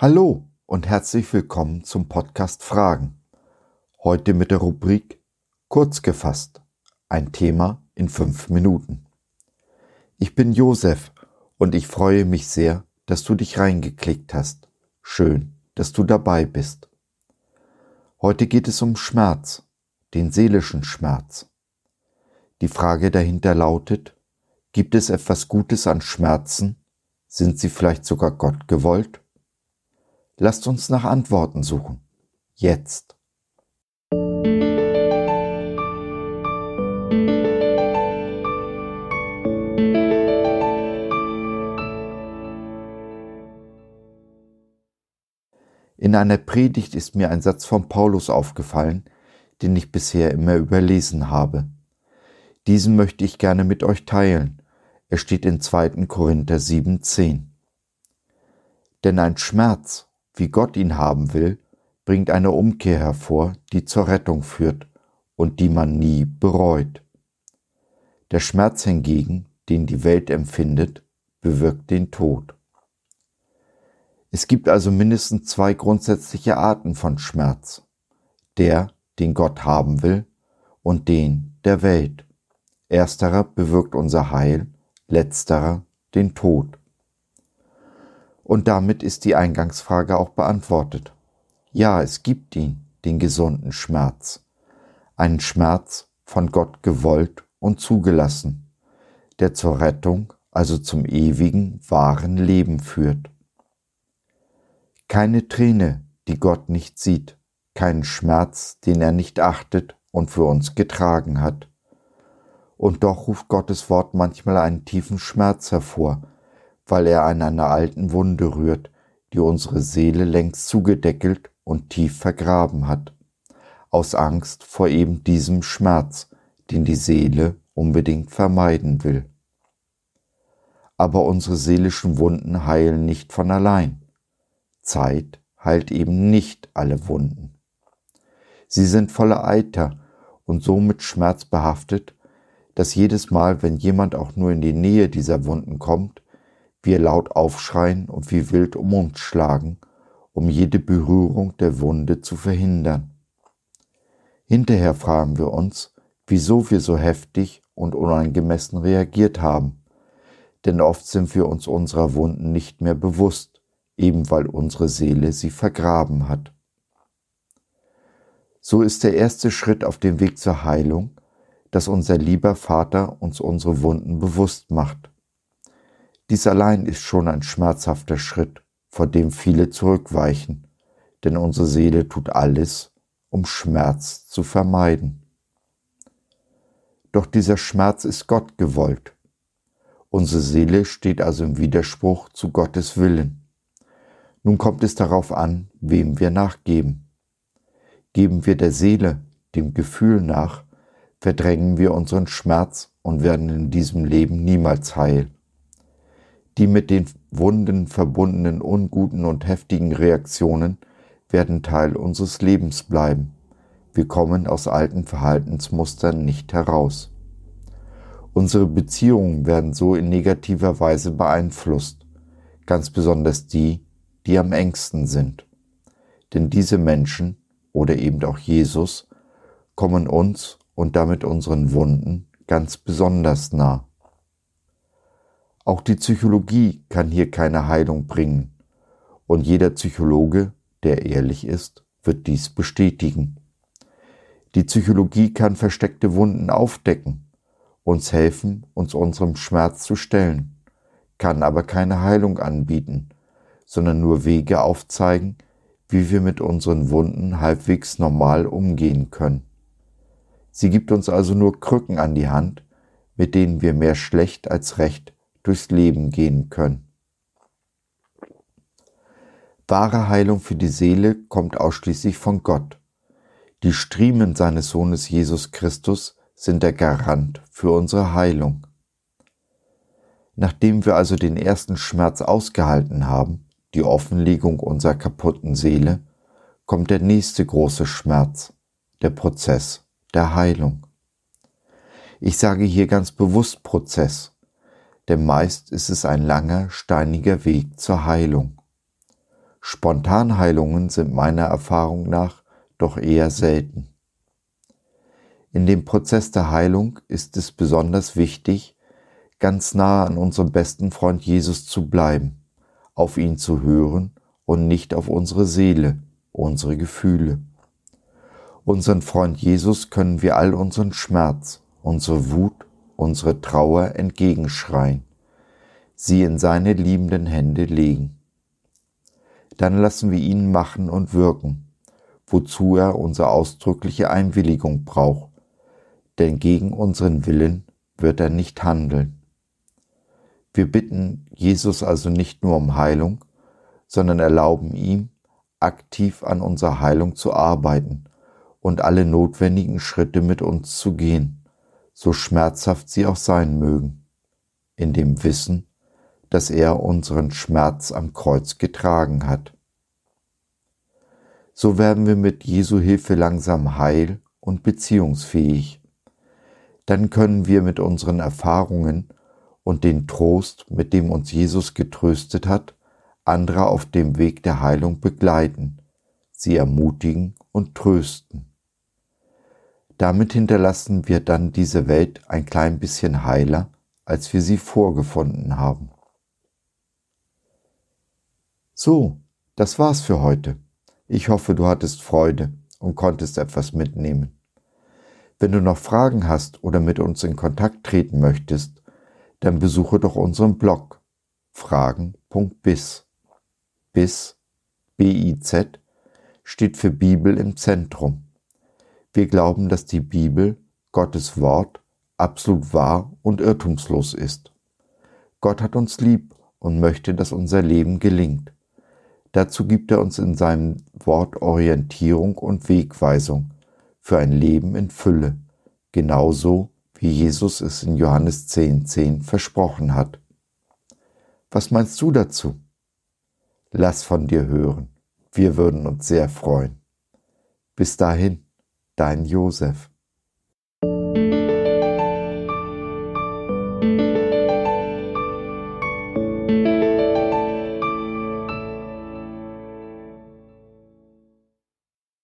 Hallo und herzlich willkommen zum Podcast Fragen. Heute mit der Rubrik Kurz gefasst. Ein Thema in fünf Minuten. Ich bin Josef und ich freue mich sehr, dass du dich reingeklickt hast. Schön, dass du dabei bist. Heute geht es um Schmerz, den seelischen Schmerz. Die Frage dahinter lautet, gibt es etwas Gutes an Schmerzen? Sind sie vielleicht sogar Gott gewollt? Lasst uns nach Antworten suchen. Jetzt. In einer Predigt ist mir ein Satz von Paulus aufgefallen, den ich bisher immer überlesen habe. Diesen möchte ich gerne mit euch teilen. Er steht in 2. Korinther 7,10. Denn ein Schmerz, wie Gott ihn haben will, bringt eine Umkehr hervor, die zur Rettung führt und die man nie bereut. Der Schmerz hingegen, den die Welt empfindet, bewirkt den Tod. Es gibt also mindestens zwei grundsätzliche Arten von Schmerz. Der, den Gott haben will, und den der Welt. Ersterer bewirkt unser Heil, letzterer den Tod. Und damit ist die Eingangsfrage auch beantwortet. Ja, es gibt ihn, den gesunden Schmerz. Einen Schmerz von Gott gewollt und zugelassen, der zur Rettung, also zum ewigen, wahren Leben führt. Keine Träne, die Gott nicht sieht, keinen Schmerz, den er nicht achtet und für uns getragen hat. Und doch ruft Gottes Wort manchmal einen tiefen Schmerz hervor, weil er an einer alten Wunde rührt, die unsere Seele längst zugedeckelt und tief vergraben hat, aus Angst vor eben diesem Schmerz, den die Seele unbedingt vermeiden will. Aber unsere seelischen Wunden heilen nicht von allein. Zeit heilt eben nicht alle Wunden. Sie sind voller Eiter und somit schmerzbehaftet, dass jedes Mal, wenn jemand auch nur in die Nähe dieser Wunden kommt, wir laut aufschreien und wie wild um uns schlagen, um jede Berührung der Wunde zu verhindern. Hinterher fragen wir uns, wieso wir so heftig und unangemessen reagiert haben, denn oft sind wir uns unserer Wunden nicht mehr bewusst, eben weil unsere Seele sie vergraben hat. So ist der erste Schritt auf dem Weg zur Heilung, dass unser lieber Vater uns unsere Wunden bewusst macht dies allein ist schon ein schmerzhafter Schritt, vor dem viele zurückweichen, denn unsere Seele tut alles, um Schmerz zu vermeiden. Doch dieser Schmerz ist Gott gewollt. Unsere Seele steht also im Widerspruch zu Gottes Willen. Nun kommt es darauf an, wem wir nachgeben. Geben wir der Seele, dem Gefühl nach, verdrängen wir unseren Schmerz und werden in diesem Leben niemals heil die mit den Wunden verbundenen unguten und heftigen Reaktionen werden Teil unseres Lebens bleiben. Wir kommen aus alten Verhaltensmustern nicht heraus. Unsere Beziehungen werden so in negativer Weise beeinflusst, ganz besonders die, die am engsten sind. Denn diese Menschen oder eben auch Jesus kommen uns und damit unseren Wunden ganz besonders nah. Auch die Psychologie kann hier keine Heilung bringen. Und jeder Psychologe, der ehrlich ist, wird dies bestätigen. Die Psychologie kann versteckte Wunden aufdecken, uns helfen, uns unserem Schmerz zu stellen, kann aber keine Heilung anbieten, sondern nur Wege aufzeigen, wie wir mit unseren Wunden halbwegs normal umgehen können. Sie gibt uns also nur Krücken an die Hand, mit denen wir mehr schlecht als recht durchs Leben gehen können. Wahre Heilung für die Seele kommt ausschließlich von Gott. Die Striemen seines Sohnes Jesus Christus sind der Garant für unsere Heilung. Nachdem wir also den ersten Schmerz ausgehalten haben, die Offenlegung unserer kaputten Seele, kommt der nächste große Schmerz, der Prozess der Heilung. Ich sage hier ganz bewusst Prozess, denn meist ist es ein langer, steiniger Weg zur Heilung. Spontanheilungen sind meiner Erfahrung nach doch eher selten. In dem Prozess der Heilung ist es besonders wichtig, ganz nah an unserem besten Freund Jesus zu bleiben, auf ihn zu hören und nicht auf unsere Seele, unsere Gefühle. Unseren Freund Jesus können wir all unseren Schmerz, unsere Wut, unsere Trauer entgegenschreien, sie in seine liebenden Hände legen. Dann lassen wir ihn machen und wirken, wozu er unsere ausdrückliche Einwilligung braucht, denn gegen unseren Willen wird er nicht handeln. Wir bitten Jesus also nicht nur um Heilung, sondern erlauben ihm, aktiv an unserer Heilung zu arbeiten und alle notwendigen Schritte mit uns zu gehen, so schmerzhaft sie auch sein mögen, in dem Wissen, dass er unseren Schmerz am Kreuz getragen hat. So werden wir mit Jesu Hilfe langsam heil und beziehungsfähig. Dann können wir mit unseren Erfahrungen und den Trost, mit dem uns Jesus getröstet hat, andere auf dem Weg der Heilung begleiten, sie ermutigen und trösten. Damit hinterlassen wir dann diese Welt ein klein bisschen heiler, als wir sie vorgefunden haben. So, das war's für heute. Ich hoffe, du hattest Freude und konntest etwas mitnehmen. Wenn du noch Fragen hast oder mit uns in Kontakt treten möchtest, dann besuche doch unseren Blog fragen.biz. Biz, B-I-Z, steht für Bibel im Zentrum. Wir glauben, dass die Bibel, Gottes Wort, absolut wahr und irrtumslos ist. Gott hat uns lieb und möchte, dass unser Leben gelingt. Dazu gibt er uns in seinem Wort Orientierung und Wegweisung für ein Leben in Fülle, genauso wie Jesus es in Johannes 10.10 10 versprochen hat. Was meinst du dazu? Lass von dir hören. Wir würden uns sehr freuen. Bis dahin dein Josef.